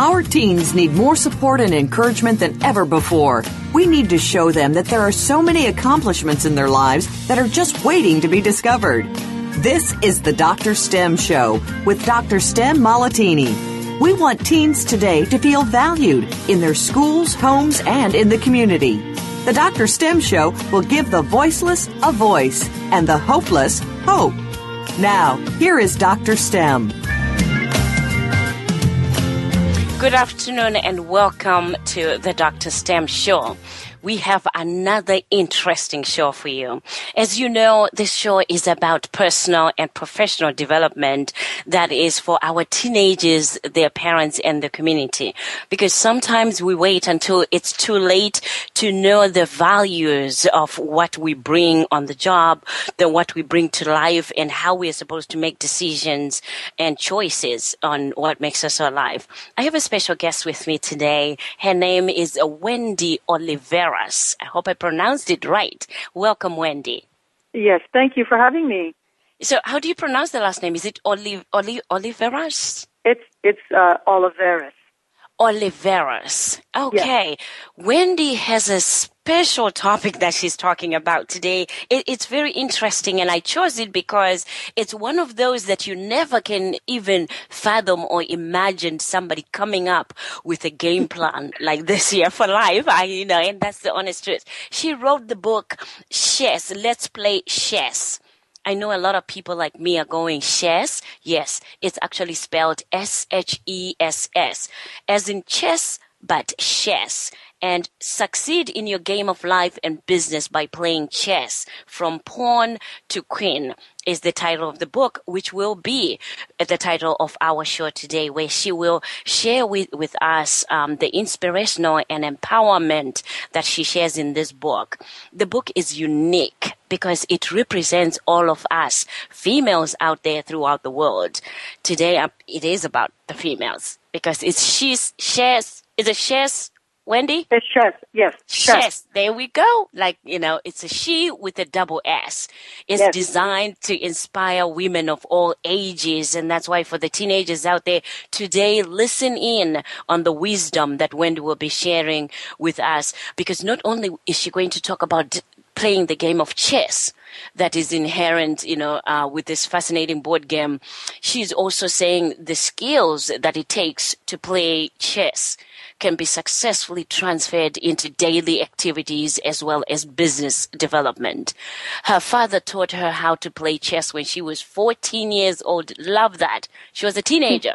Our teens need more support and encouragement than ever before. We need to show them that there are so many accomplishments in their lives that are just waiting to be discovered. This is the Dr. STEM Show with Dr. STEM Malatini. We want teens today to feel valued in their schools, homes, and in the community. The Dr. STEM Show will give the voiceless a voice and the hopeless hope. Now, here is Dr. STEM. Good afternoon and welcome to the Dr. STEM Show we have another interesting show for you. As you know, this show is about personal and professional development that is for our teenagers, their parents, and the community. Because sometimes we wait until it's too late to know the values of what we bring on the job, then what we bring to life, and how we are supposed to make decisions and choices on what makes us alive. I have a special guest with me today. Her name is Wendy Oliveira. I hope I pronounced it right. Welcome, Wendy. Yes, thank you for having me. So, how do you pronounce the last name? Is it Oli, Oli, Oliveras? It's it's uh, Oliveras. Oliveras. Okay. Yes. Wendy has a special topic that she's talking about today. It, it's very interesting and I chose it because it's one of those that you never can even fathom or imagine somebody coming up with a game plan like this here for life. I, you know, and that's the honest truth. She wrote the book Chess. Let's play chess. I know a lot of people like me are going chess. Yes, it's actually spelled S-H-E-S-S, as in chess, but chess and succeed in your game of life and business by playing chess from pawn to queen is the title of the book, which will be the title of our show today, where she will share with, with us um, the inspirational and empowerment that she shares in this book. The book is unique because it represents all of us females out there throughout the world. Today, uh, it is about the females because it's she's shares, is it shares Wendy? It's chess, yes. Chess. chess. There we go. Like, you know, it's a she with a double S. It's yes. designed to inspire women of all ages. And that's why for the teenagers out there today, listen in on the wisdom that Wendy will be sharing with us. Because not only is she going to talk about playing the game of chess, that is inherent, you know, uh, with this fascinating board game. She's also saying the skills that it takes to play chess can be successfully transferred into daily activities as well as business development. Her father taught her how to play chess when she was 14 years old. Love that. She was a teenager.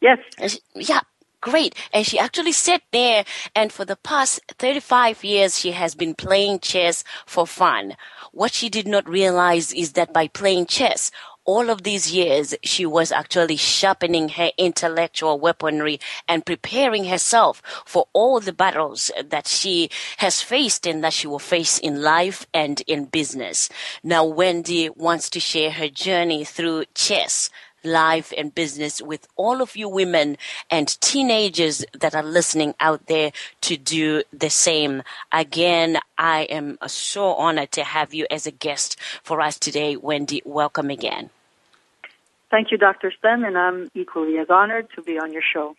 Yes. She, yeah. Great. And she actually sat there and for the past 35 years, she has been playing chess for fun. What she did not realize is that by playing chess, all of these years, she was actually sharpening her intellectual weaponry and preparing herself for all the battles that she has faced and that she will face in life and in business. Now, Wendy wants to share her journey through chess life and business with all of you women and teenagers that are listening out there to do the same. Again, I am so honored to have you as a guest for us today, Wendy. Welcome again. Thank you, Dr. Stem, and I'm equally as honored to be on your show.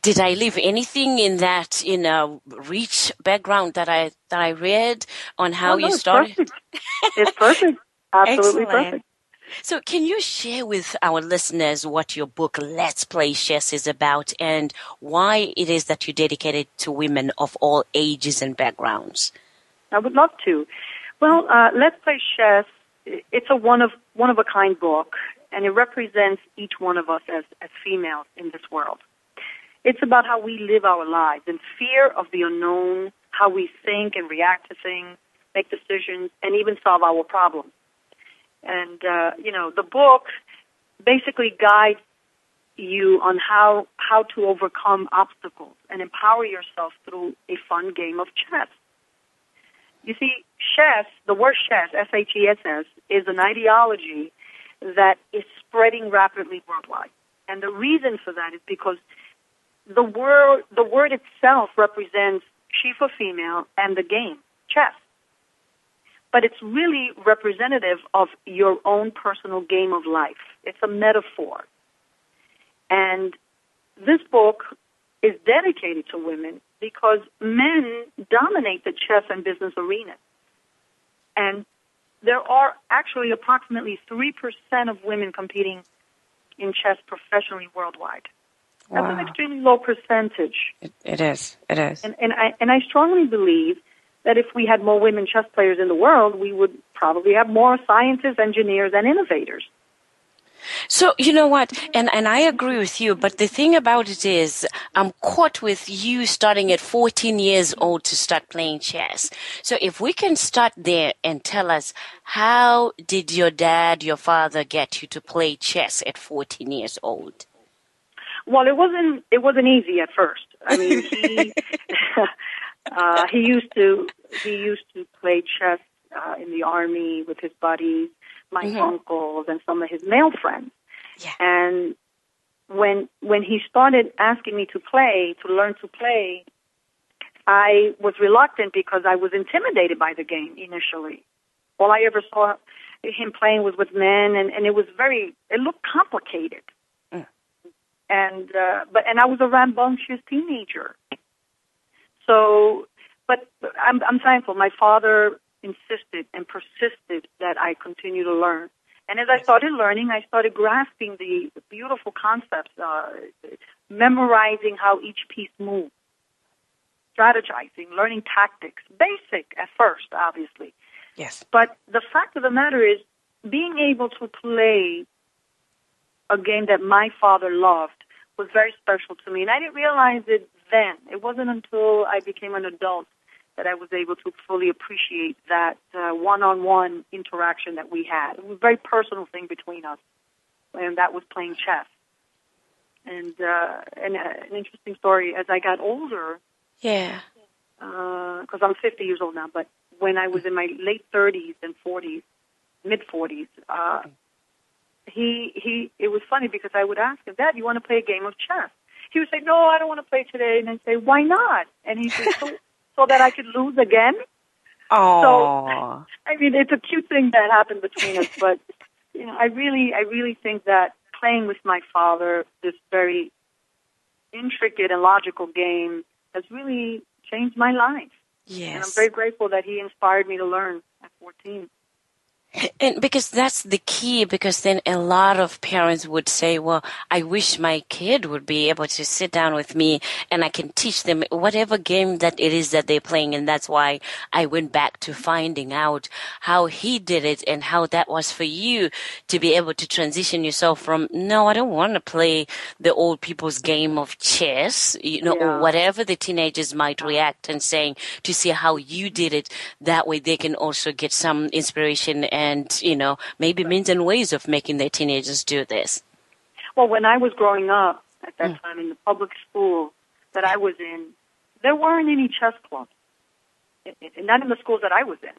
Did I leave anything in that, you know, rich background that I that I read on how oh, no, you started? It's perfect. it's perfect. Absolutely Excellent. perfect. So, can you share with our listeners what your book Let's Play SHESS is about and why it is that you dedicated it to women of all ages and backgrounds? I would love to. Well, uh, Let's Play SHESS. It's a one of one of a kind book, and it represents each one of us as as females in this world. It's about how we live our lives and fear of the unknown, how we think and react to things, make decisions, and even solve our problems. And, uh, you know, the book basically guides you on how, how to overcome obstacles and empower yourself through a fun game of chess. You see, chess, the word SHESS, S-H-E-S-S, is an ideology that is spreading rapidly worldwide. And the reason for that is because the word, the word itself represents she for female and the game, chess. But it's really representative of your own personal game of life. It's a metaphor. And this book is dedicated to women because men dominate the chess and business arena. And there are actually approximately 3% of women competing in chess professionally worldwide. Wow. That's an extremely low percentage. It, it is. It is. And, and, I, and I strongly believe that if we had more women chess players in the world, we would probably have more scientists, engineers, and innovators. So you know what, and and I agree with you. But the thing about it is, I'm caught with you starting at 14 years old to start playing chess. So if we can start there and tell us how did your dad, your father, get you to play chess at 14 years old? Well, it wasn't it wasn't easy at first. I mean, he uh, he used to he used to play chess uh, in the army with his buddies my mm-hmm. uncles and some of his male friends. Yeah. And when when he started asking me to play, to learn to play, I was reluctant because I was intimidated by the game initially. All I ever saw him playing was with men, and, and it was very, it looked complicated. Mm. And uh, but and I was a rambunctious teenager. So, but I'm I'm thankful. My father insisted and persisted that I continue to learn. And as I started learning, I started grasping the, beautiful concepts, uh, memorizing how each piece moved, strategizing, learning tactics, basic at first, obviously. Yes. But the fact of the matter is, being able to play a game that my father loved was very special to me. And I didn't realize it then. It wasn't until I became an adult that I was able to fully appreciate that uh, one-on-one interaction that we had. It was a very personal thing between us, and that was playing chess. And uh, and uh, an interesting story as I got older. Yeah. Because uh, I'm 50 years old now, but when I was in my late 30s and 40s, mid 40s, uh, he he. It was funny because I would ask him, Dad, you want to play a game of chess? He would say, No, I don't want to play today. And I'd say, Why not? And he said, so so that I could lose again. Oh. So, I mean, it's a cute thing that happened between us, but you know, I really, I really think that playing with my father, this very intricate and logical game, has really changed my life. Yes. And I'm very grateful that he inspired me to learn at 14. And because that's the key, because then a lot of parents would say, well, I wish my kid would be able to sit down with me and I can teach them whatever game that it is that they're playing. And that's why I went back to finding out how he did it and how that was for you to be able to transition yourself from, no, I don't want to play the old people's game of chess, you know, yeah. or whatever the teenagers might react and saying to see how you did it. That way they can also get some inspiration and, you know, maybe means and ways of making their teenagers do this? Well, when I was growing up at that mm. time in the public school that I was in, there weren't any chess clubs. Not in the schools that I was in.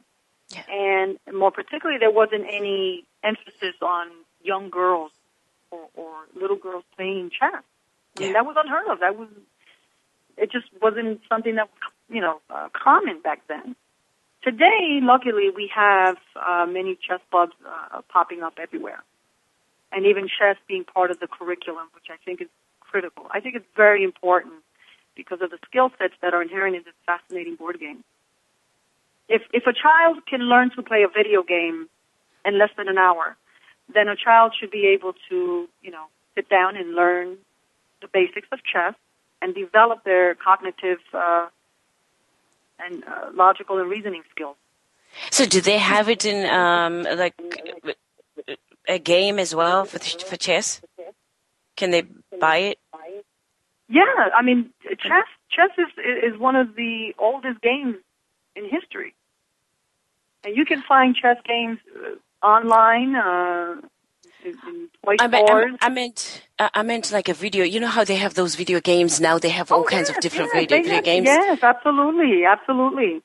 Yeah. And more particularly, there wasn't any emphasis on young girls or, or little girls playing chess. I yeah. mean, that was unheard of. That was, it just wasn't something that, was, you know, uh, common back then. Today, luckily, we have uh, many chess clubs uh, popping up everywhere, and even chess being part of the curriculum, which I think is critical. I think it's very important because of the skill sets that are inherent in this fascinating board game. If if a child can learn to play a video game in less than an hour, then a child should be able to, you know, sit down and learn the basics of chess and develop their cognitive uh, and uh, logical and reasoning skills. So, do they have it in um, like a game as well for for chess? Can they buy it? Yeah, I mean, chess chess is is one of the oldest games in history, and you can find chess games uh, online. Uh, I, meant, I, meant, I meant like a video. You know how they have those video games now? They have all oh, kinds yes, of different yes, video, video have, games. Yes, absolutely, absolutely,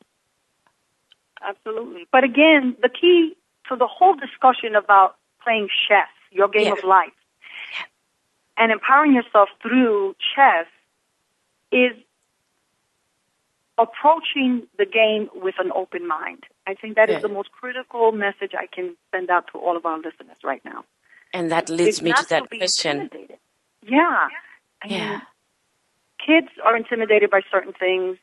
absolutely. But again, the key to the whole discussion about playing chess, your game Yeah. of life, and empowering yourself through chess is approaching the game with an open mind. I think that is Yeah. the most critical message I can send out to all of our listeners right now. And that leads It's me to that question. Yeah. I Yeah. mean, kids are intimidated by certain things.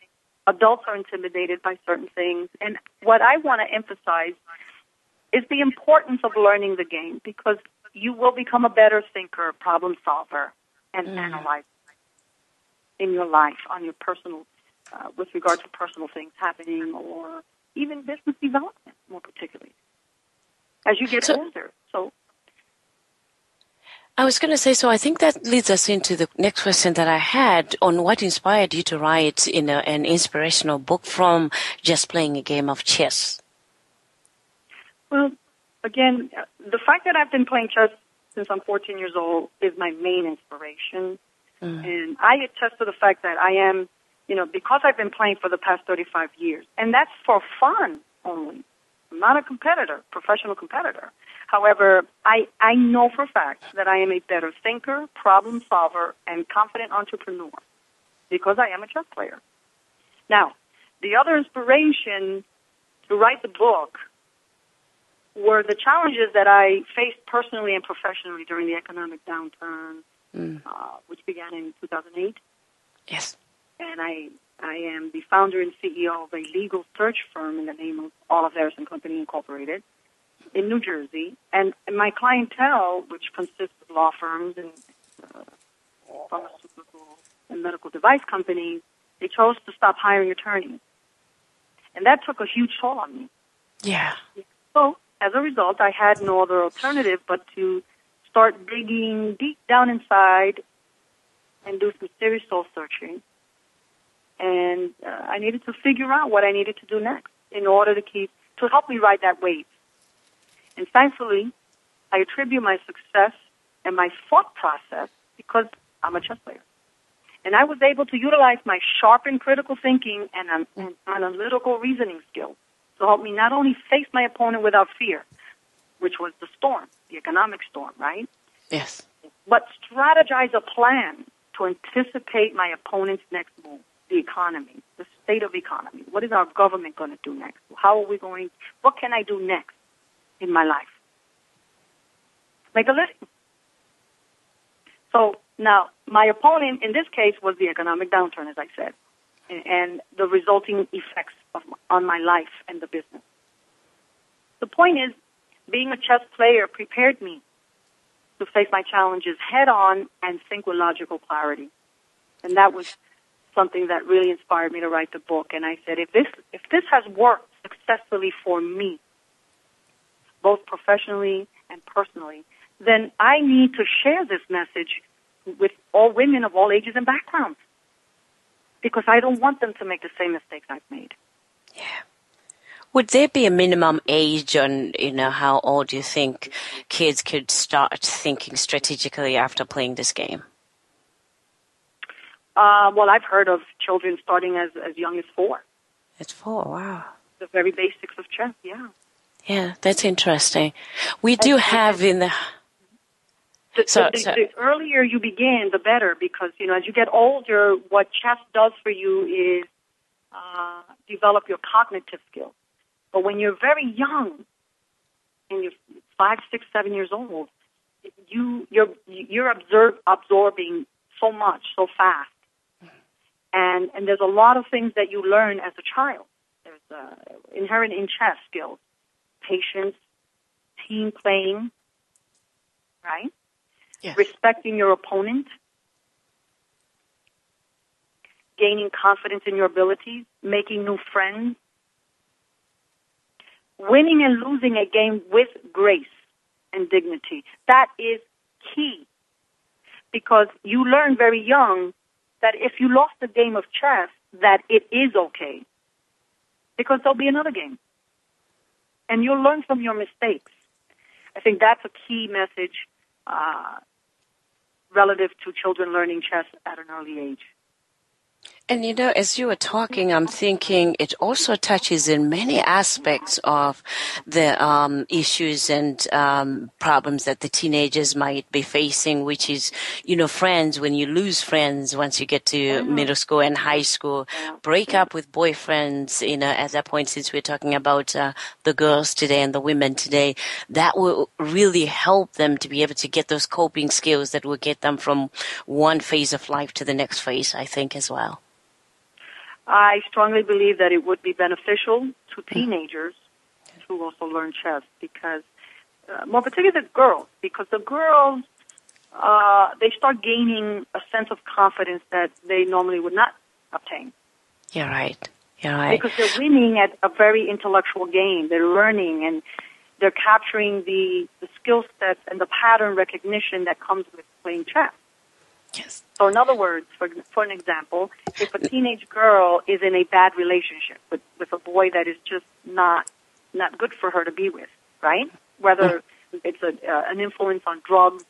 Adults are intimidated by certain things. And what I want to emphasize is the importance of learning the game because you will become a better thinker, problem solver, and Mm. analyzer in your life on your personal, uh, with regard to personal things happening or even business development more particularly as you get So- older. So I was going to say, so I think that leads us into the next question that I had on what inspired you to write in a, an inspirational book from just playing a game of chess. Well, again, the fact that I've been playing chess since I'm 14 years old is my main inspiration. Mm. And I attest to the fact that I am, you know, because I've been playing for the past 35 years, and that's for fun only. I'm not a competitor, professional competitor. However, I, I know for a fact that I am a better thinker, problem solver, and confident entrepreneur because I am a chess player. Now, the other inspiration to write the book were the challenges that I faced personally and professionally during the economic downturn, uh, which began in 2008. Yes. And I, I am the founder and CEO of a legal search firm in the name of Oliveras and Company Incorporated in New Jersey. And my clientele, which consists of law firms and uh, pharmaceutical and medical device companies, they chose to stop hiring attorneys. And that took a huge toll on me. Yeah. So, as a result, I had no other alternative but to start digging deep down inside and do some serious soul searching. And uh, I needed to figure out what I needed to do next in order to keep, to help me ride that wave. And thankfully, I attribute my success and my thought process because I'm a chess player. And I was able to utilize my sharpened critical thinking and um, and analytical reasoning skills to help me not only face my opponent without fear, which was the storm, the economic storm, right? Yes. But strategize a plan to anticipate my opponent's next move, the economy, the state of economy. What is our government going to do next? How are we going, what can I do next in my life? Make a living. So now, my opponent in this case was the economic downturn, as I said, and- the resulting effects of, on my life and the business. The point is, being a chess player prepared me to face my challenges head on and think with logical clarity. And that was something that really inspired me to write the book. And I said, if this, if this has worked successfully for me, both professionally and personally, then I need to share this message with all women of all ages and backgrounds. Because I don't want them to make the same mistakes I've made. Yeah. Would there be a minimum age on, you know, how old you think kids could start thinking strategically after playing this game? Uh, well, I've heard of children starting as, as young as four. It's four. Wow. The very basics of chess, yeah. Yeah, that's interesting. We do have in the The, So- the, so- the earlier you begin, the better, because you know as you get older, what chess does for you is uh, develop your cognitive skills. But when you're very young, and you're five, six, seven years old, you you're you're absorb, absorbing so much so fast, and and there's a lot of things that you learn as a child. There's uh, inherent in chess skills, patience, team playing, right? Yes. respecting your opponent, gaining confidence in your abilities, making new friends, winning and losing a game with grace and dignity. That is key because you learn very young that if you lost a game of chess, that it is okay. Because there'll be another game. And you'll learn from your mistakes. I think that's a key message uh, relative to children learning chess at an early age. And you know, as you were talking, I'm thinking it also touches in many aspects of the um, issues and um, problems that the teenagers might be facing, which is, you know, friends. When you lose friends once you get to mm-hmm. middle school and high school, break up with boyfriends. You know, at that point, since we're talking about uh, the girls today and the women today, that will really help them to be able to get those coping skills that will get them from one phase of life to the next phase. I think as well. I strongly believe that it would be beneficial to teenagers to also learn chess because, uh, more particularly the girls, because the girls, uh, they start gaining a sense of confidence that they normally would not obtain. You're right. You're right. Because they're winning at a very intellectual game. They're learning and they're capturing the, the skill sets and the pattern recognition that comes with playing chess. Yes. So in other words, for, for an example, if a teenage girl is in a bad relationship with, with a boy that is just not, not good for her to be with, right? Whether it's a, uh, an influence on drugs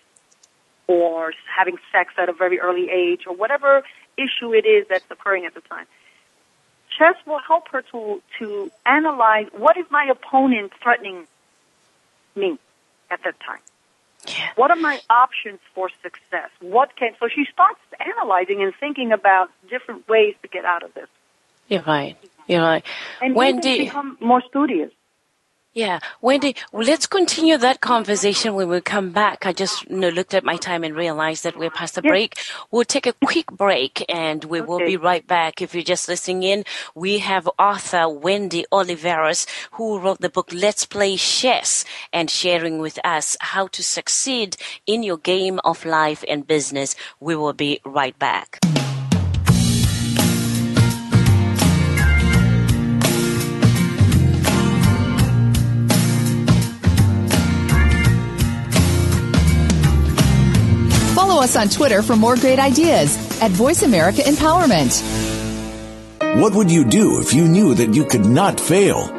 or having sex at a very early age or whatever issue it is that's occurring at the time. Chess will help her to, to analyze what is my opponent threatening me at that time. Yeah. What are my options for success? What can so she starts analyzing and thinking about different ways to get out of this. You're right. You're right. And Wendy become more studious. Yeah, Wendy, let's continue that conversation when we come back. I just you know, looked at my time and realized that we're past the Yes. break. We'll take a quick break and we will be right back. If you're just listening in, we have author Wendy Oliveras who wrote the book Let's Play SHESS and sharing with us how to succeed in your game of life and business. We will be right back. Follow us on Twitter for more great ideas at Voice America Empowerment. What would you do if you knew that you could not fail?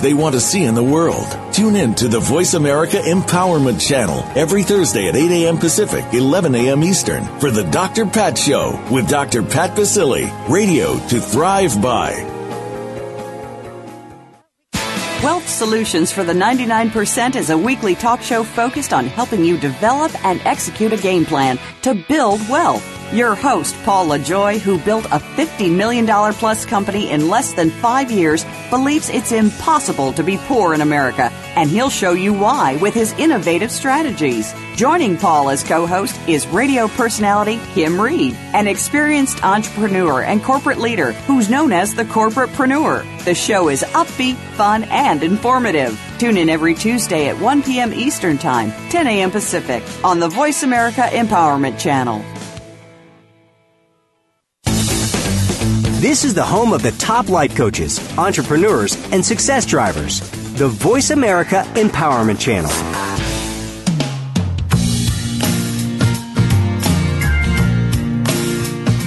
they want to see in the world. Tune in to the Voice America Empowerment Channel every Thursday at 8 a.m. Pacific, 11 a.m. Eastern for the Dr. Pat Show with Dr. Pat Baccili. Radio to thrive by. Wealth Solutions for the 99% is a weekly talk show focused on helping you develop and execute a game plan to build wealth. Your host, Paul LaJoy, who built a $50 million plus company in less than five years, believes it's impossible to be poor in America, and he'll show you why with his innovative strategies. Joining Paul as co-host is radio personality Kim Reed, an experienced entrepreneur and corporate leader who's known as the corporatepreneur. The show is upbeat, fun, and informative. Tune in every Tuesday at 1 p.m. Eastern Time, 10 a.m. Pacific on the Voice America Empowerment Channel. This is the home of the top life coaches, entrepreneurs, and success drivers. The Voice America Empowerment Channel.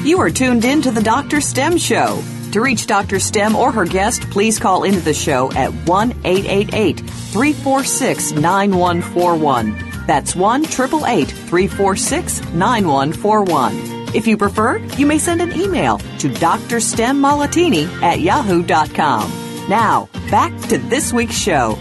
You are tuned in to the Dr. STEM Show. To reach Dr. STEM or her guest, please call into the show at 1 888 346 9141. That's 1 888 346 9141. If you prefer, you may send an email to drstemmalattini at yahoo.com. Now, back to this week's show.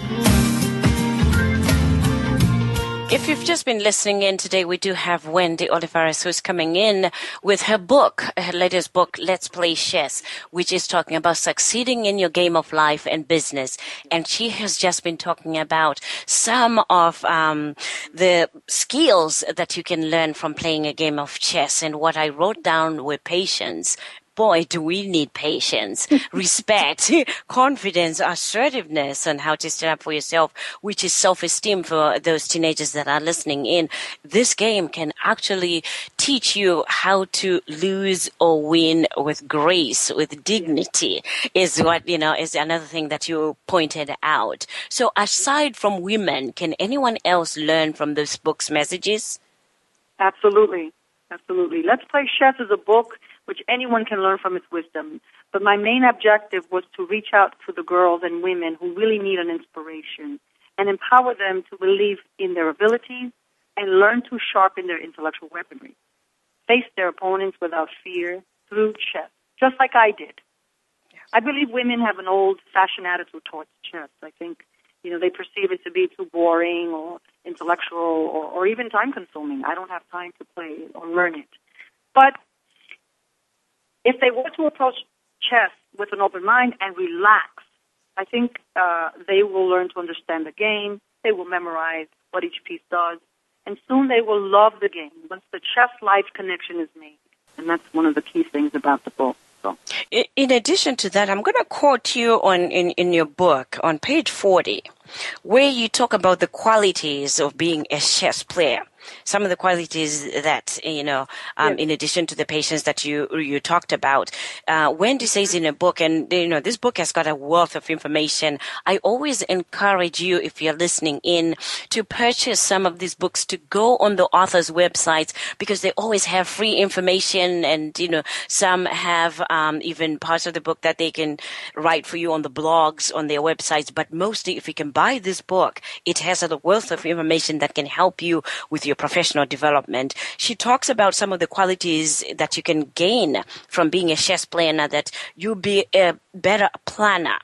If you've just been listening in today, we do have Wendy Oliveras who's coming in with her book, her latest book, Let's Play SHESS, which is talking about succeeding in your game of life and business. And she has just been talking about some of um, the skills that you can learn from playing a game of chess. And what I wrote down were patience, boy, do we need patience, respect, confidence, assertiveness, and how to stand up for yourself, which is self-esteem for those teenagers that are listening in. This game can actually teach you how to lose or win with grace, with dignity, is what, you know, is another thing that you pointed out. So aside from women, can anyone else learn from this book's messages? Absolutely. Absolutely. Let's Play SHESS is a book which anyone can learn from its wisdom. But my main objective was to reach out to the girls and women who really need an inspiration and empower them to believe in their abilities and learn to sharpen their intellectual weaponry. Face their opponents without fear through chess, just like I did. Yes. I believe women have an old fashioned attitude towards chess. I think, you know, they perceive it to be too boring or intellectual or, or even time consuming. I don't have time to play or learn it. But if they were to approach chess with an open mind and relax, I think uh, they will learn to understand the game. They will memorize what each piece does, and soon they will love the game once the chess-life connection is made. And that's one of the key things about the book. So. In addition to that, I'm going to quote you on in, in your book on page 40, where you talk about the qualities of being a chess player some of the qualities that you know, um, in addition to the patients that you you talked about. Uh, Wendy says in a book, and you know, this book has got a wealth of information. I always encourage you, if you're listening in, to purchase some of these books to go on the author's websites because they always have free information, and you know, some have um, even parts of the book that they can write for you on the blogs on their websites. But mostly, if you can buy this book, it has a wealth of information that can help you with your your professional development. She talks about some of the qualities that you can gain from being a chess player that you'll be a better planner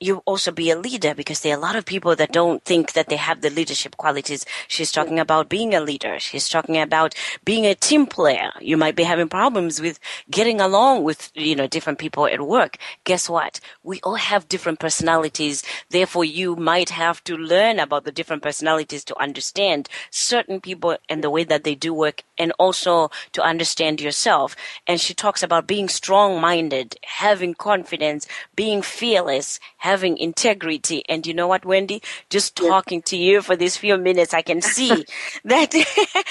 you also be a leader because there are a lot of people that don't think that they have the leadership qualities. She's talking about being a leader. She's talking about being a team player. You might be having problems with getting along with, you know, different people at work. Guess what? We all have different personalities. Therefore, you might have to learn about the different personalities to understand certain people and the way that they do work and also to understand yourself. And she talks about being strong minded, having confidence, being fearless, integrity. And you know what, Wendy? Just talking to you for these few minutes, I can see that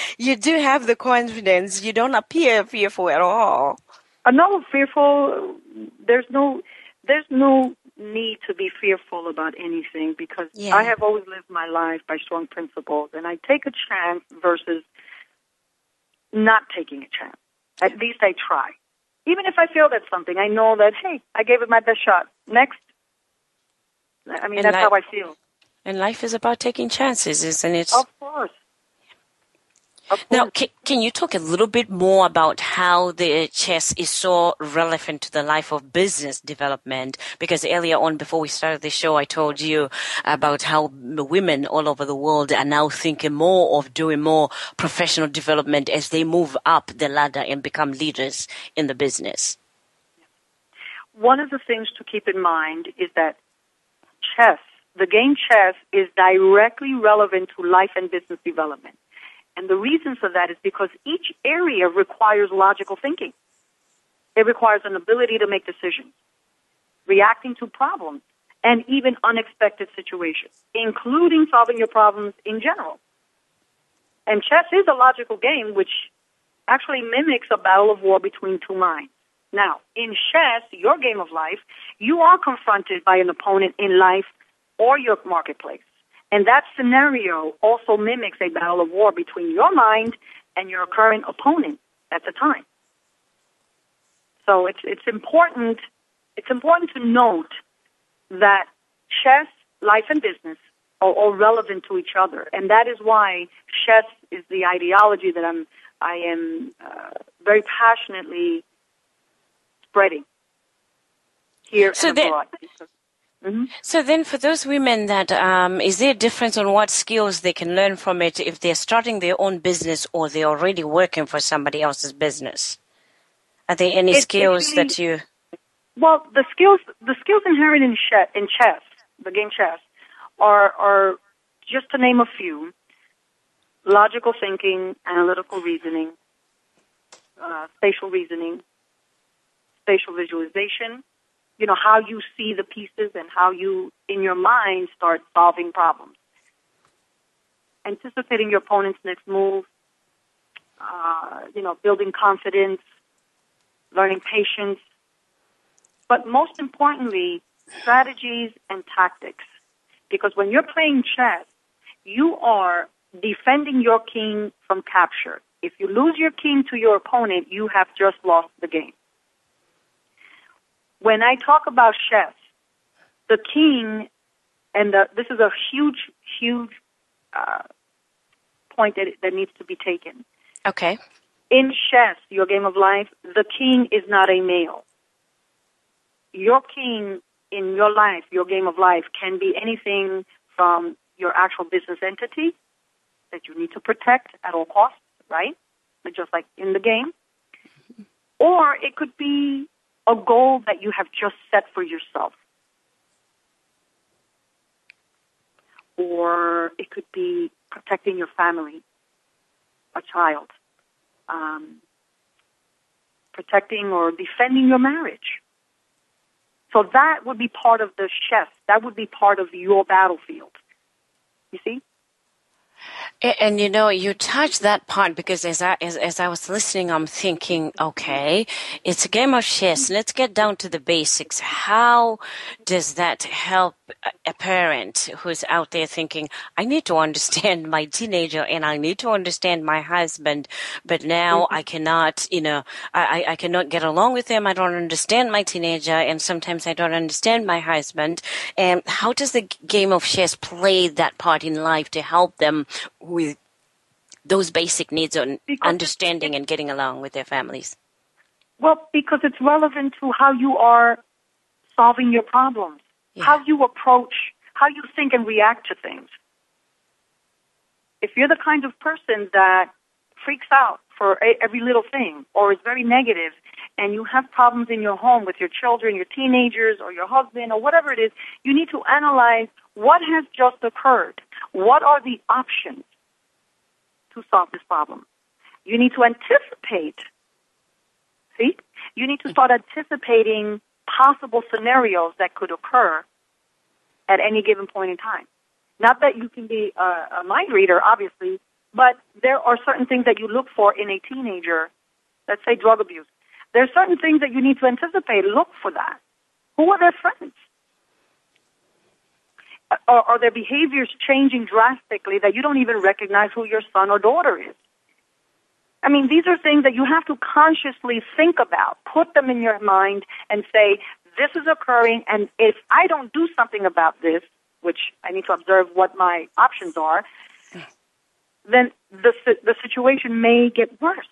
you do have the confidence. You don't appear fearful at all. I'm not fearful. There's no, there's no need to be fearful about anything because yeah. I have always lived my life by strong principles and I take a chance versus not taking a chance. At least I try. Even if I failed at something, I know that, hey, I gave it my best shot. Next, I mean, and that's how I feel. And life is about taking chances, isn't it? Of course. Now, can, can, you talk a little bit more about how the chess is so relevant to the life of business development? Because earlier on, before we started the show, I told you about how women all over the world are now thinking more of doing more professional development as they move up the ladder and become leaders in the business. One of the things to keep in mind is that chess, the game chess, is directly relevant to life and business development. And the reason for that is because each area requires logical thinking. It requires an ability to make decisions, reacting to problems, and even unexpected situations, including solving your problems in general. And chess is a logical game which actually mimics a battle of war between two minds. Now, in chess, your game of life, you are confronted by an opponent in life or your marketplace. And that scenario also mimics a battle of war between your mind and your current opponent at the time. So it's, it's important, it's important to note that chess, life, and business are all relevant to each other. And that is why SHESS is the ideology that I'm, I am uh, very passionately spreading here so and abroad. Mm-hmm. So then, for those women that um, is there a difference on what skills they can learn from it if they're starting their own business or they're already working for somebody else's business? Are there any It's skills actually- that you? Well, the skills the skills inherent in chess, in chess, the game chess, are are just to name a few: logical thinking, analytical reasoning, uh, spatial reasoning, spatial visualization. You know how you see the pieces and how you, in your mind, start solving problems. Anticipating your opponent's next move. Uh, you know, building confidence, learning patience, but most importantly, strategies and tactics. Because when you're playing chess, you are defending your king from capture. If you lose your king to your opponent, you have just lost the game. When I talk about chess, the king, and the, this is a huge, huge uh, point that, that needs to be taken. Okay. In chess, your game of life, the king is not a male your king in your life, your game of life, can be anything from your actual business entity that you need to protect at all costs, right? Just like in the game. Or it could be a goal that you have just set for yourself. Or it could be protecting your family, a child, um, protecting or defending your marriage. So that would be part of the chess. That would be part of your battlefield. You see? And, and, you know, you touch that part because as I as, as I was listening, I'm thinking, okay, it's a game of chess. Let's get down to the basics. How does that help a parent who's out there thinking, I need to understand my teenager and I need to understand my husband, but now Mm-hmm. I cannot, you know, I, I cannot get along with him. I don't understand my teenager and sometimes I don't understand my husband. And how does the game of chess play that part in life to help them with those basic needs on Because understanding and getting along with their families? Well, because it's relevant to how you are solving your problems, Yeah. how you approach, how you think and react to things. If you're the kind of person that freaks out for every little thing or is very negative and you have problems in your home with your children, your teenagers, or your husband, or whatever it is, you need to analyze what has just occurred. What are the options to solve this problem? You need to anticipate. See? You need to start anticipating possible scenarios that could occur at any given point in time. Not that you can be a, a mind reader, obviously, but there are certain things that you look for in a teenager. Let's say drug abuse. There are certain things that you need to anticipate. Look for that. Who are their friends? Are, are their behaviors changing drastically that you don't even recognize who your son or daughter is? I mean, these are things that you have to consciously think about, put them in your mind, and say, this is occurring, and if I don't do something about this, which I need to observe what my options are, then the, the situation may get worse.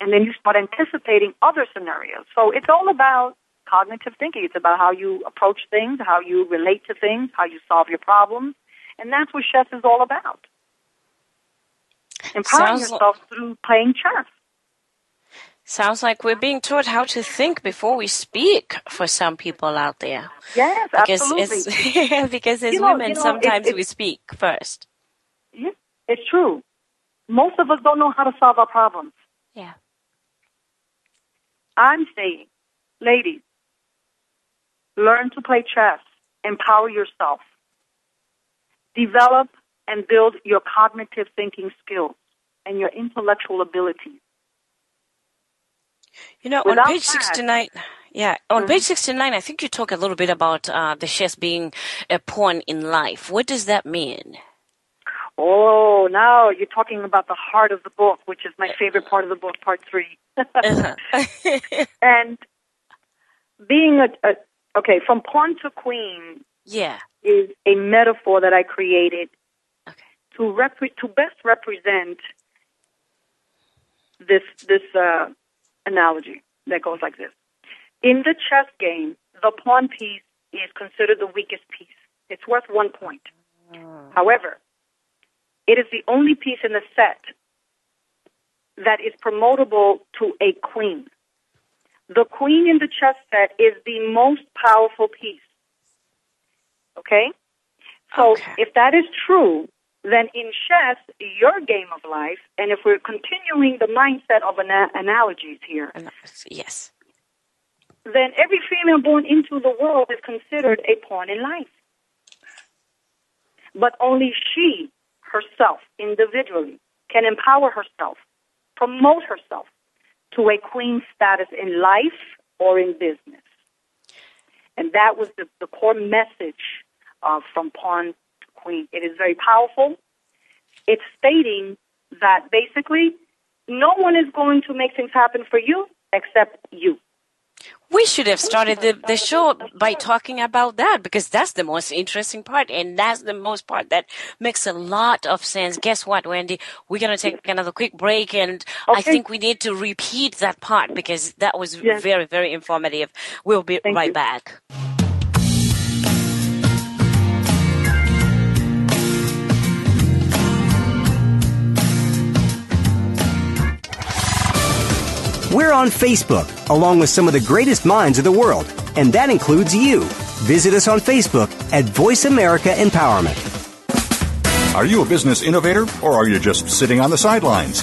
And then you start anticipating other scenarios. So it's all about cognitive thinking. It's about how you approach things, how you relate to things, how you solve your problems. And that's what chess is all about. Empowering Sounds- yourself through playing chess. Sounds like we're being taught how to think before we speak for some people out there. Yes, Because absolutely. because as You know- women, you know, sometimes it- it- we speak first. Yeah, it's true. Most of us don't know how to solve our problems. Yeah. I'm saying, ladies, learn to play chess, empower yourself, develop and build your cognitive thinking skills and your intellectual abilities. You know, Without on page that- 69, yeah, on page 69, I think you talk a little bit about uh, the chess being a pawn in life. What does that mean? Oh, now you're talking about the heart of the book, which is my favorite part of the book, part three. Uh-huh. and being a, a okay, from pawn to queen yeah. is a metaphor that I created Okay. to repre- to best represent this this uh, analogy that goes like this. In the chess game, the pawn piece is considered the weakest piece. It's worth one point. However, it is the only piece in the set that is promotable to a queen. The queen in the chess set is the most powerful piece. Okay? So Okay. if that is true, then in chess, your game of life, and if we're continuing the mindset of ana- analogies here, Yes. then every female born into the world is considered a pawn in life. But only she herself, individually, can empower herself, promote herself to a queen status in life or in business. And that was the, the core message uh, from pawn to queen. It is very powerful. It's stating that basically no one is going to make things happen for you except you. We should have started the, the show by talking about that because that's the most interesting part and that's the most part that makes a lot of sense. Guess what, Wendy? We're going to take another quick break and I think we need to repeat that part because that was Yes. very, very informative. We'll be Thank right you. back. We're on Facebook, along with some of the greatest minds of the world, and that includes you. Visit us on Facebook at Voice America Empowerment. Are you a business innovator or are you just sitting on the sidelines?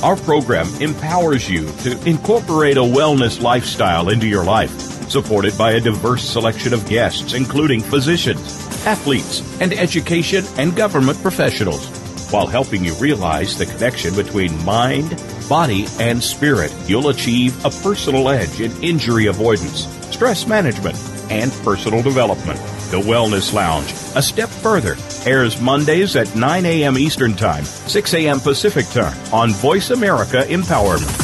Our program empowers you to incorporate a wellness lifestyle into your life, supported by a diverse selection of guests, including physicians, athletes, and education and government professionals, while helping you realize the connection between mind, body, and spirit. You'll achieve a personal edge in injury avoidance, stress management, and personal development. The Wellness Lounge, a step further, airs Mondays at 9 a.m. Eastern Time, 6 a.m. Pacific Time on Voice America Empowerment.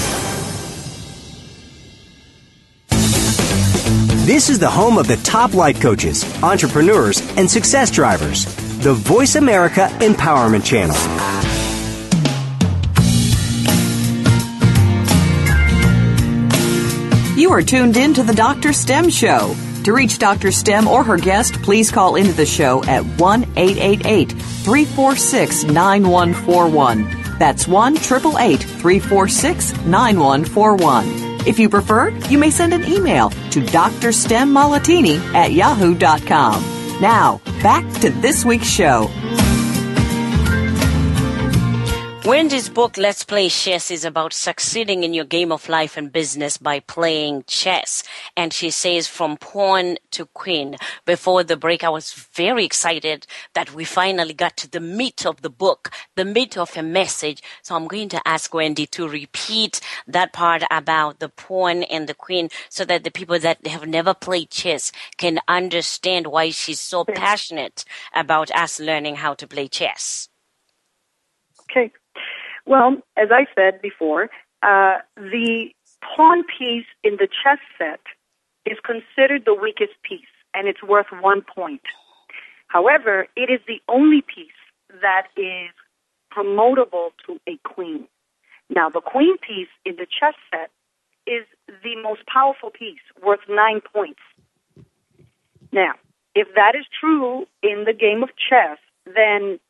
This is the home of the top life coaches, entrepreneurs, and success drivers. The Voice America Empowerment Channel. You are tuned in to the Dr. STEM Show. To reach Dr. STEM or her guest, please call into the show at 1 888 346 9141. That's 1 888 346 9141. If you prefer, you may send an email to drstemmollatini at yahoo.com. Now, back to this week's show. Wendy's book, Let's Play SHESS, is about succeeding in your game of life and business by playing chess. And she says from pawn to queen. Before the break, I was very excited that we finally got to the meat of the book, the meat of her message. So I'm going to ask Wendy to repeat that part about the pawn and the queen so that the people that have never played chess can understand why she's so passionate about us learning how to play chess. Okay. Well, as I said before, uh, the pawn piece in the chess set is considered the weakest piece, and it's worth one point. However, it is the only piece that is promotable to a queen. Now, the queen piece in the chess set is the most powerful piece, worth nine points. Now, if that is true in the game of chess, then,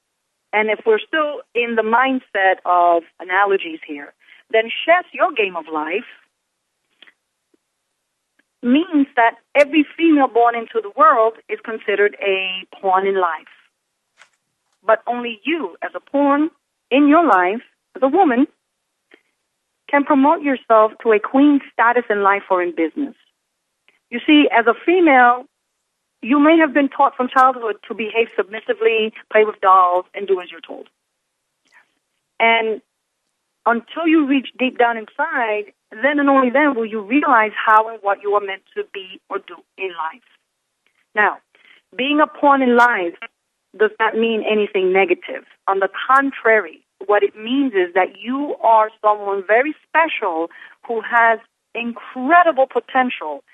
and if we're still in the mindset of analogies here, then chess, your game of life, means that every female born into the world is considered a pawn in life. But only you, as a pawn in your life, as a woman, can promote yourself to a queen status in life or in business. You see, as a female, you may have been taught from childhood to behave submissively, play with dolls, and do as you're told. And until you reach deep down inside, then and only then will you realize how and what you are meant to be or do in life. Now, being a pawn in life does not mean anything negative. On the contrary, what it means is that you are someone very special who has incredible potential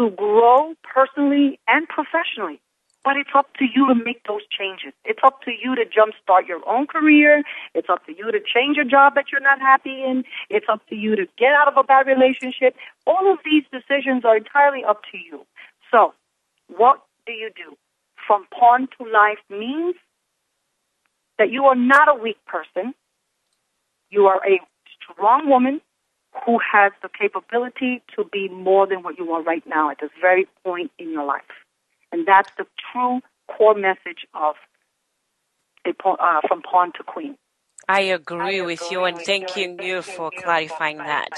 to grow personally and professionally. But it's up to you to make those changes. It's up to you to jumpstart your own career. It's up to you to change a job that you're not happy in. It's up to you to get out of a bad relationship. All of these decisions are entirely up to you. So, what do you do? From pawn to life means that you are not a weak person. You are a strong woman who has the capability to be more than what you are right now at this very point in your life. And that's the true core message of a, uh, from pawn to queen. I agree with you and thanking you for clarifying that.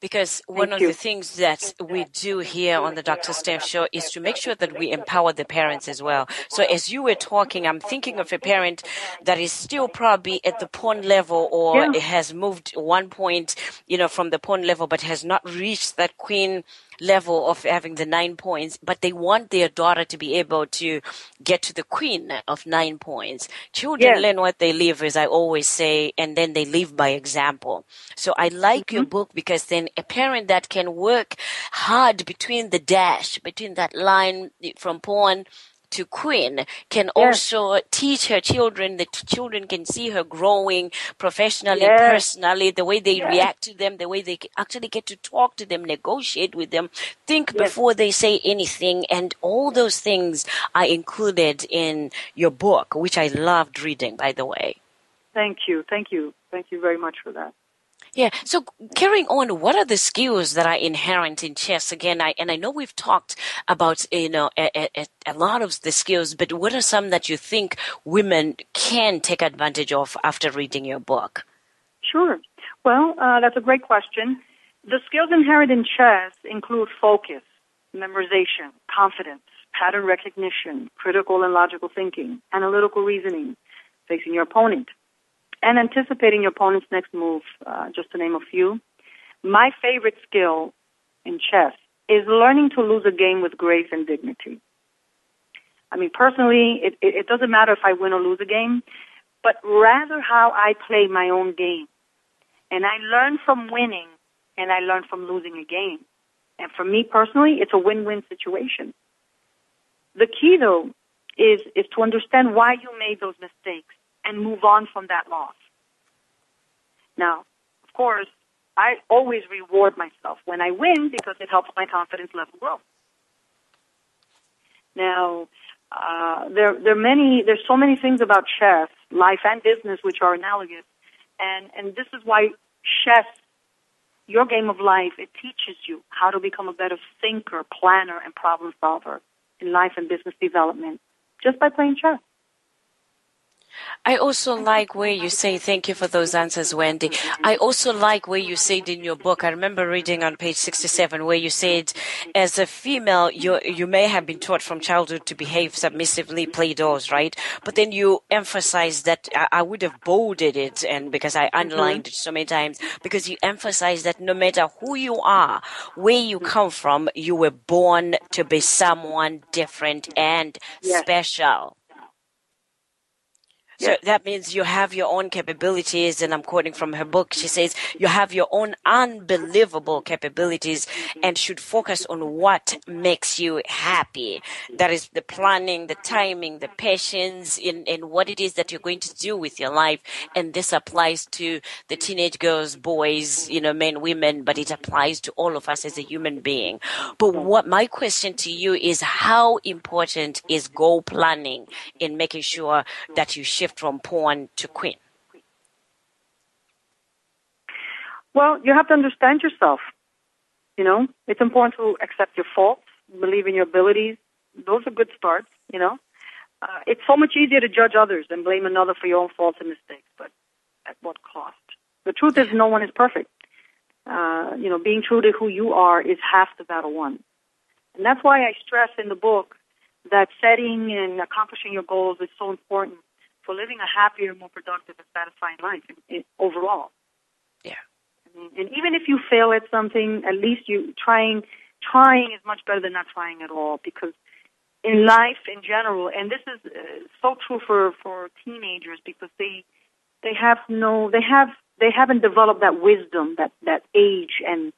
Because one of the things that we do here on the Dr. STEM show is to make sure that we empower the parents as well. So as you were talking, I'm thinking of a parent that is still probably at the pawn level or yeah. has moved one point, you know, from the pawn level, but has not reached that queen level of having the nine points, but they want their daughter to be able to get to the queen of nine points. Children learn what they live, as I always say, and then they live by example. So I like mm-hmm. your book because then a parent that can work hard between the dash, between that line from pawn to Queen can yes. also teach her children that children can see her growing professionally, yes. personally, the way they yes. react to them, the way they actually get to talk to them, negotiate with them, think before they say anything. And all those things are included in your book, which I loved reading, by the way. Thank you. Thank you. Thank you very much for that. Yeah. So carrying on, what are the skills that are inherent in chess? Again, I and I know we've talked about you know a, a, a, lot of the skills, but what are some that you think women can take advantage of after reading your book? Sure. Well, uh, that's a great question. The skills inherent in chess include focus, memorization, confidence, pattern recognition, critical and logical thinking, analytical reasoning, facing your opponent, and anticipating your opponent's next move, uh, just to name a few. My favorite skill in chess is learning to lose a game with grace and dignity. I mean, personally, it, it, it doesn't matter if I win or lose a game, but rather how I play my own game. And I learn from winning and I learn from losing a game. And for me personally, it's a win-win situation. The key though is, is to understand why you made those mistakes and move on from that loss. Now, of course, I always reward myself when I win because it helps my confidence level grow. Now, uh, there, there are many, there's so many things about chess, life and business, which are analogous. And, and this is why chess, your game of life, it teaches you how to become a better thinker, planner, and problem solver in life and business development just by playing chess. I also like where you say, thank you for those answers, Wendy. I also like where you said in your book, I remember reading on page 67 where you said, as a female, you, you may have been taught from childhood to behave submissively, play dolls, right? But then you emphasized that I, I would have bolded it and because I underlined mm-hmm. it so many times because you emphasized that no matter who you are, where you come from, you were born to be someone different and yes. special. So that means you have your own capabilities, and I'm quoting from her book. She says you have your own unbelievable capabilities and should focus on what makes you happy. That is the planning, the timing, the patience in, in what it is that you're going to do with your life. And this applies to the teenage girls, boys, you know, men, women, but it applies to all of us as a human being. But what my question to you is how important is goal planning in making sure that you shift from pawn to queen? Well, you have to understand yourself. You know, it's important to accept your faults, believe in your abilities. Those are good starts, you know. Uh, it's so much easier to judge others than blame another for your own faults and mistakes, but at what cost? The truth is no one is perfect. Uh, you know, being true to who you are is half the battle won. And that's why I stress in the book that setting and accomplishing your goals is so important for living a happier, more productive, and satisfying life overall. Yeah. I mean, and even if you fail at something, at least you trying trying is much better than not trying at all because in life in general, and this is uh, so true for for teenagers because they they have no they have they haven't developed that wisdom that that age and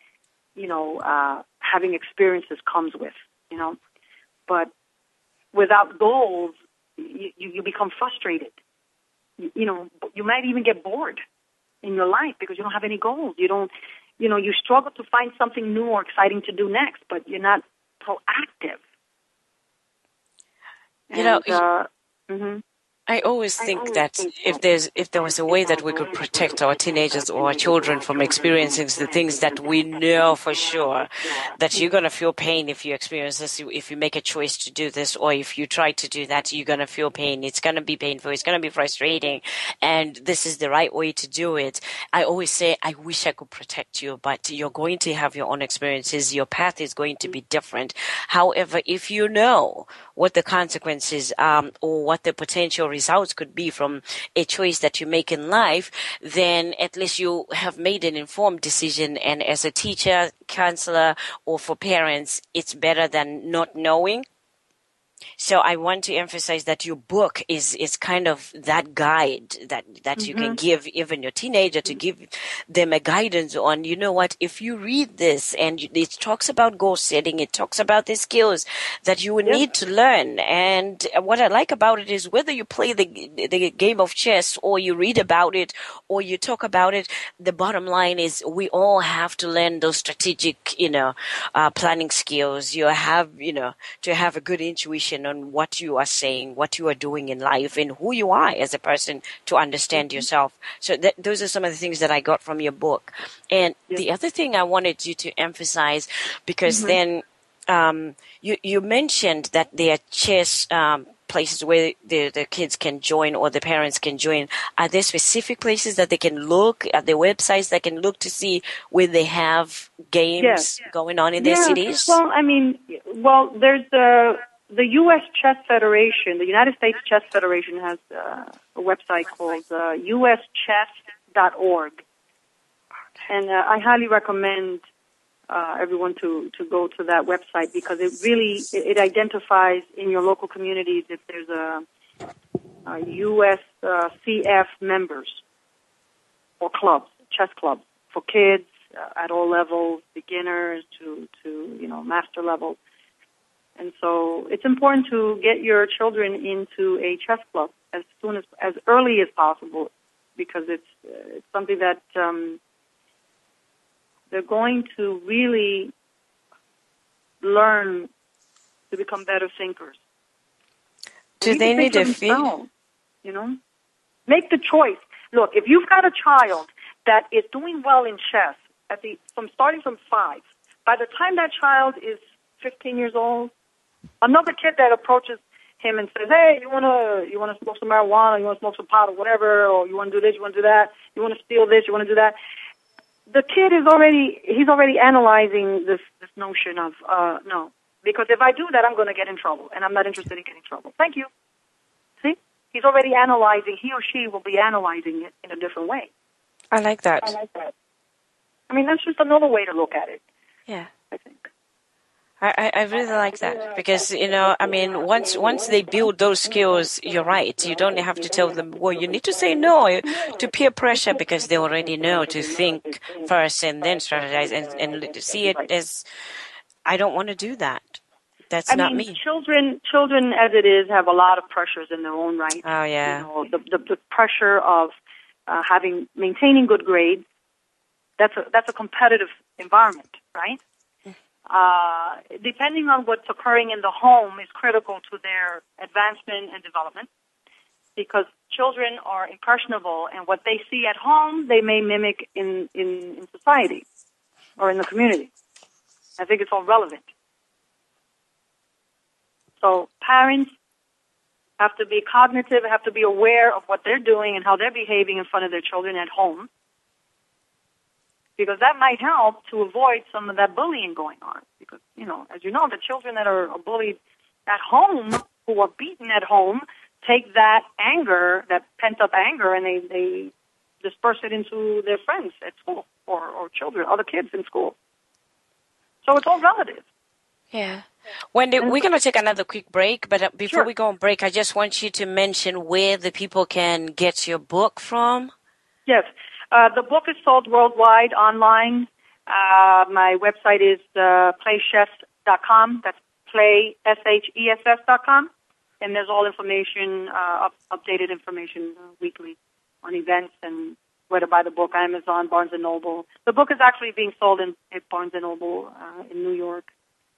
you know uh, having experiences comes with you know, but without goals, you, you become frustrated. You, you know, you might even get bored in your life because you don't have any goals. You don't, you know, you struggle to find something new or exciting to do next, but you're not proactive. You know, uh, mm-hmm. I always think that if there's if there was a way that we could protect our teenagers or our children from experiencing the things that we know for sure that you're gonna feel pain if you experience this, if you make a choice to do this, or if you try to do that, you're gonna feel pain. It's gonna be painful. It's gonna be frustrating, and this is the right way to do it. I always say, I wish I could protect you, but you're going to have your own experiences. Your path is going to be different. However, if you know what the consequences um, or what the potential results could be from a choice that you make in life, then at least you have made an informed decision. And as a teacher, counselor, or for parents, it's better than not knowing. So I want to emphasize that your book is is kind of that guide that that mm-hmm. you can mm-hmm. give even your teenager to give them a guidance on. You know what? If you read this and it talks about goal setting, it talks about the skills that you would yep. need to learn. And what I like about it is whether you play the the game of chess or you read about it or you talk about it, the bottom line is we all have to learn those strategic, you know, uh, planning skills. You have, you know, to have a good intuition on what you are saying, what you are doing in life, and who you are as a person to understand mm-hmm. yourself. So th- those are some of the things that I got from your book. And the other thing I wanted you to emphasize, because mm-hmm. then um, you you mentioned that there are chess um, places where the, the kids can join or the parents can join? Are there specific places that they can look at their websites that can look to see where they have games yes. going on in their cities? Well, I mean, well, there's the the U.S. Chess Federation, the United States Chess Federation, has uh, a website called uh, uschess.org, and uh, I highly recommend uh, everyone to to go to that website because it really it, it identifies in your local communities if there's a, a USCF uh, members or clubs, chess clubs for kids uh, at all levels, beginners to to you know master levels and so it's important to get your children into a chess club as soon as, as early as possible because it's, uh, it's something that um, they're going to really learn to become better thinkers. Do they, they need to feel? You know, make the choice. Look, if you've got a child that is doing well in chess at the from starting from five, by the time that child is 15 years old, Another kid that approaches him and says, "Hey, you wanna you wanna smoke some marijuana? You wanna smoke some pot or whatever? Or you wanna do this? You wanna do that? You wanna steal this? You wanna do that?" The kid is already he's already analyzing this this notion of uh no because if I do that I'm going to get in trouble and I'm not interested in getting in trouble. Thank you. See, he's already analyzing. He or she will be analyzing it in a different way. I like that. I like that. I mean, that's just another way to look at it. Yeah. I. I, really like that because you know I mean once once they build those skills you're right. You don't have to tell them well you need to say no to peer pressure because they already know to think first and then strategize and, and see it as I don't want to do that. That's I not mean, me. children children as it is have a lot of pressures in their own right. Oh yeah. You know, the, the, the pressure of uh, having maintaining good grades that's a that's a competitive environment right uh, depending on what's occurring in the home is critical to their advancement and development because children are impressionable and what they see at home they may mimic in, in, in society or in the community. I think it's all relevant. So parents have to be cognitive, have to be aware of what they're doing and how they're behaving in front of their children at home because that might help to avoid some of that bullying going on. Because, you know, as you know, the children that are bullied at home, who are beaten at home, take that anger, that pent up anger, and they, they disperse it into their friends at school or, or children, other kids in school. So it's all relative. Yeah. Wendy, we're going to take another quick break, but uh, before Sure. we go on break, I just want you to mention where the people can get your book from. Yes. Uh, the book is sold worldwide online. Uh, my website is uh, playshess.com. That's play, S-H-E-S-S dot com. And there's all information, uh, up, updated information uh, weekly on events and where to buy the book, Amazon, Barnes & Noble. The book is actually being sold in, at Barnes & Noble uh, in New York,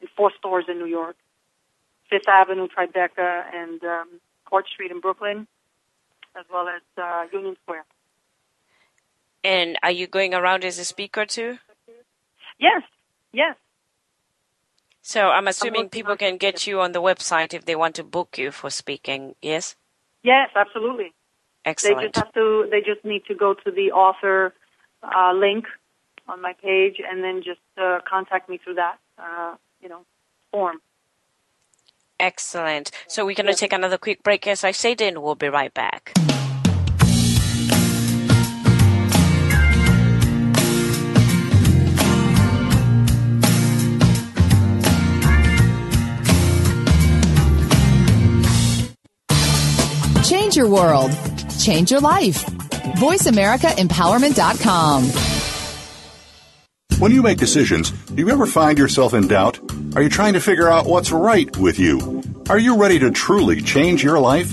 in four stores in New York, Fifth Avenue, Tribeca, and um, Court Street in Brooklyn, as well as uh, Union Square. And are you going around as a speaker too? Yes, yes. So I'm assuming people can get you on the website if they want to book you for speaking. Yes? Yes, absolutely. Excellent. They just have to. They just need to go to the author uh, link on my page, and then just uh, contact me through that, uh, you know, form. Excellent. So we're going to take another quick break, as I said, and we'll be right back. Your world. Change your life. VoiceAmericaEmpowerment.com. When you make decisions, do you ever find yourself in doubt? Are you trying to figure out what's right with you? Are you ready to truly change your life?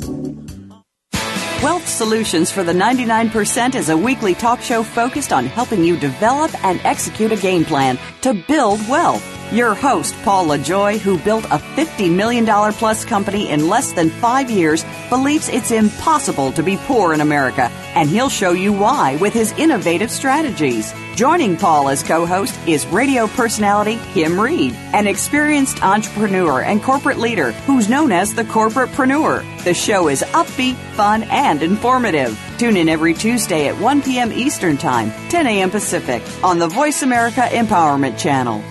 Wealth Solutions for the 99% is a weekly talk show focused on helping you develop and execute a game plan to build wealth. Your host, Paul LaJoy, who built a $50 million plus company in less than five years, believes it's impossible to be poor in America, and he'll show you why with his innovative strategies. Joining Paul as co host is radio personality Kim Reed, an experienced entrepreneur and corporate leader who's known as the Corporatepreneur. The show is upbeat, fun, and informative. Tune in every Tuesday at 1 p.m. Eastern Time, 10 a.m. Pacific, on the Voice America Empowerment Channel.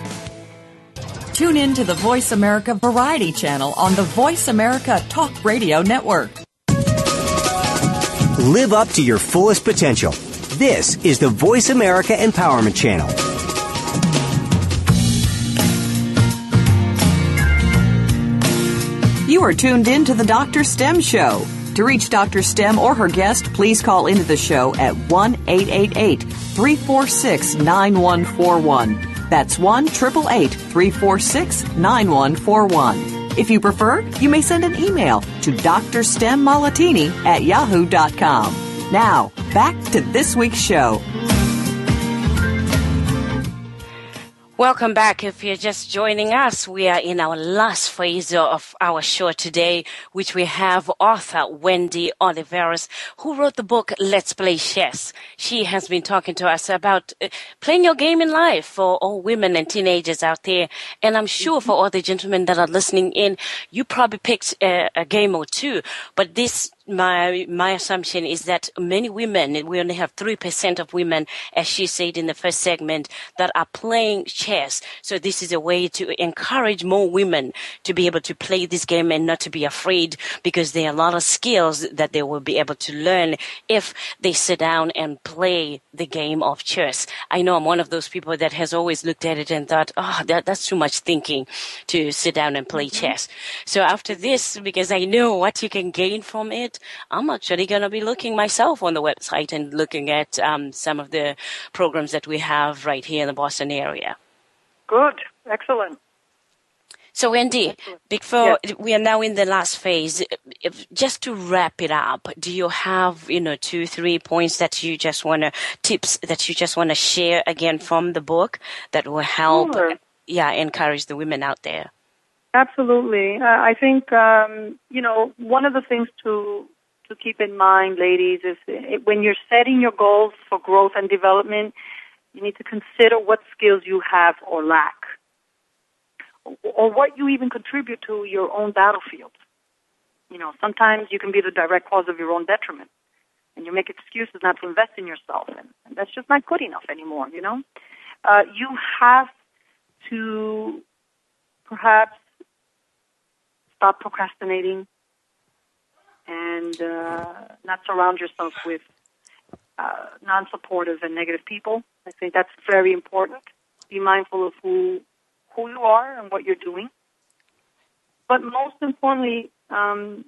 Tune in to the Voice America Variety Channel on the Voice America Talk Radio Network. Live up to your fullest potential. This is the Voice America Empowerment Channel. You are tuned in to the Dr. STEM Show. To reach Dr. STEM or her guest, please call into the show at 1 888 346 9141. That's 1 888 346 9141. If you prefer, you may send an email to drstemmollatini at yahoo.com. Now, back to this week's show. Welcome back. If you're just joining us, we are in our last phase of our show today, which we have author Wendy Oliveras, who wrote the book Let's Play SHESS. She has been talking to us about uh, playing your game in life for all women and teenagers out there. And I'm sure for all the gentlemen that are listening in, you probably picked a, a game or two, but this my my assumption is that many women, we only have three percent of women, as she said in the first segment, that are playing chess. So this is a way to encourage more women to be able to play this game and not to be afraid, because there are a lot of skills that they will be able to learn if they sit down and play the game of chess. I know I'm one of those people that has always looked at it and thought, oh, that, that's too much thinking to sit down and play chess. So after this, because I know what you can gain from it, I'm actually going to be looking myself on the website and looking at um, some of the programs that we have right here in the Boston area. Good, excellent. So, Wendy, before we are now in the last phase, if, just to wrap it up, do you have, you know, two, three points that you just want to, tips that you just want to share again from the book that will help, Sure. yeah, encourage the women out there? Absolutely. Uh, I think um, you know one of the things to to keep in mind, ladies, is it, when you're setting your goals for growth and development, you need to consider what skills you have or lack, or what you even contribute to your own battlefield. You know, sometimes you can be the direct cause of your own detriment. And you make excuses not to invest in yourself. And, and that's just not good enough anymore, you know? Uh, you have to perhaps stop procrastinating and uh, not surround yourself with uh, non-supportive and negative people. I think that's very important. Be mindful of who who you are and what you're doing. But most importantly, um,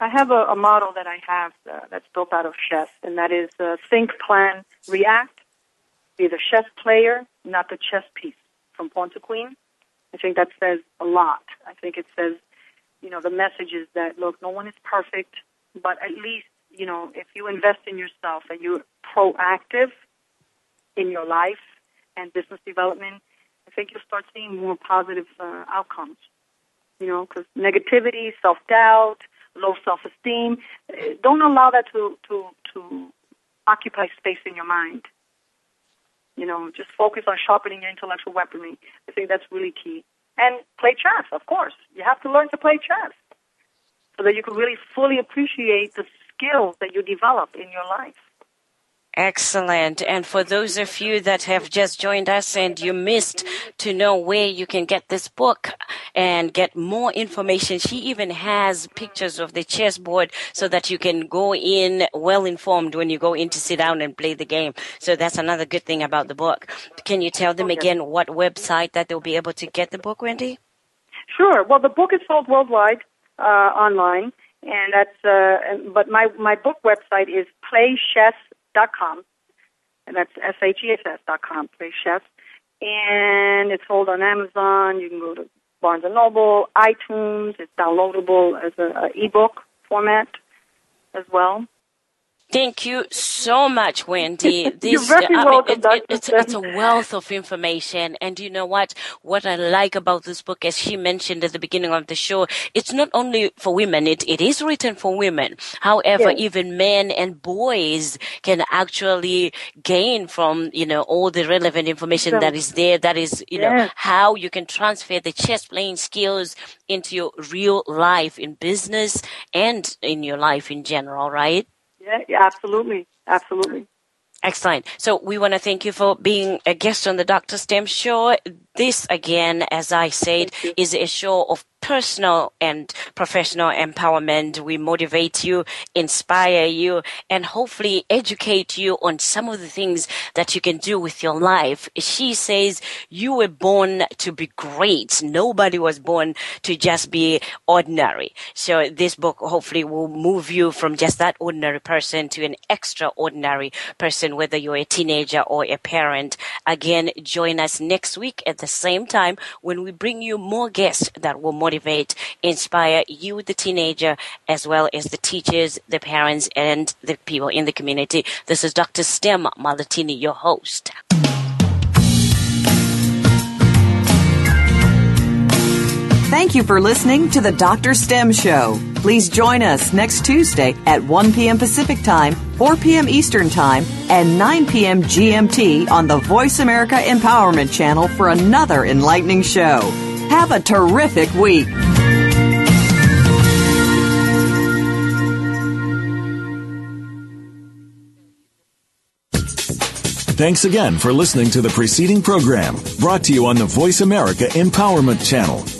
I have a, a model that I have uh, that's built out of chess, and that is uh, think, plan, react. Be the chess player, not the chess piece from pawn to queen. I think that says a lot. I think it says, you know, the message is that look, no one is perfect, but at least you know if you invest in yourself and you're proactive in your life and business development, think you'll start seeing more positive uh, outcomes. You know, because negativity, self doubt, low self esteem, uh, don't allow that to to to occupy space in your mind. You know, just focus on sharpening your intellectual weaponry. I think that's really key. And play chess, of course. You have to learn to play chess so that you can really fully appreciate the skills that you develop in your life. Excellent. And for those of you that have just joined us and you missed to know where you can get this book and get more information, she even has pictures of the chessboard so that you can go in well informed when you go in to sit down and play the game. So that's another good thing about the book. Can you tell them again what website that they'll be able to get the book, Wendy? Sure. Well, the book is sold worldwide uh, online, and that's. Uh, but my my book website is dot com, and that's S H E S S dot com, Play SHESS. And it's sold on Amazon. You can go to Barnes and Noble, iTunes. It's downloadable as an ebook format as well. Thank you so much, Wendy. This, You're very I welcome, mean, it, it, it's, it's, a wealth of information. And you know what? What I like about this book, as she mentioned at the beginning of the show, it's not only for women, it, it is written for women. However, yes. even men and boys can actually gain from, you know, all the relevant information that is there. That is, you yes. know, how you can transfer the chess playing skills into your real life in business and in your life in general, right? Yeah, yeah, absolutely, absolutely. Excellent. So we want to thank you for being a guest on the Dr. STEM show. This again, as I said, is a show of personal and professional empowerment. We motivate you, inspire you, and hopefully educate you on some of the things that you can do with your life. She says you were born to be great. Nobody was born to just be ordinary. So this book hopefully will move you from just that ordinary person to an extraordinary person, whether you're a teenager or a parent. Again, join us next week at the same time when we bring you more guests that will motivate motivate, inspire you, the teenager, as well as the teachers, the parents, and the people in the community. This is Dr. STEM Malatini, your host. Thank you for listening to the Dr. STEM Show. Please join us next Tuesday at 1 p.m. Pacific Time, 4 p.m. Eastern Time, and 9 p.m. GMT on the Voice America Empowerment Channel for another enlightening show. Have a terrific week. Thanks again for listening to the preceding program brought to you on the Voice America Empowerment Channel.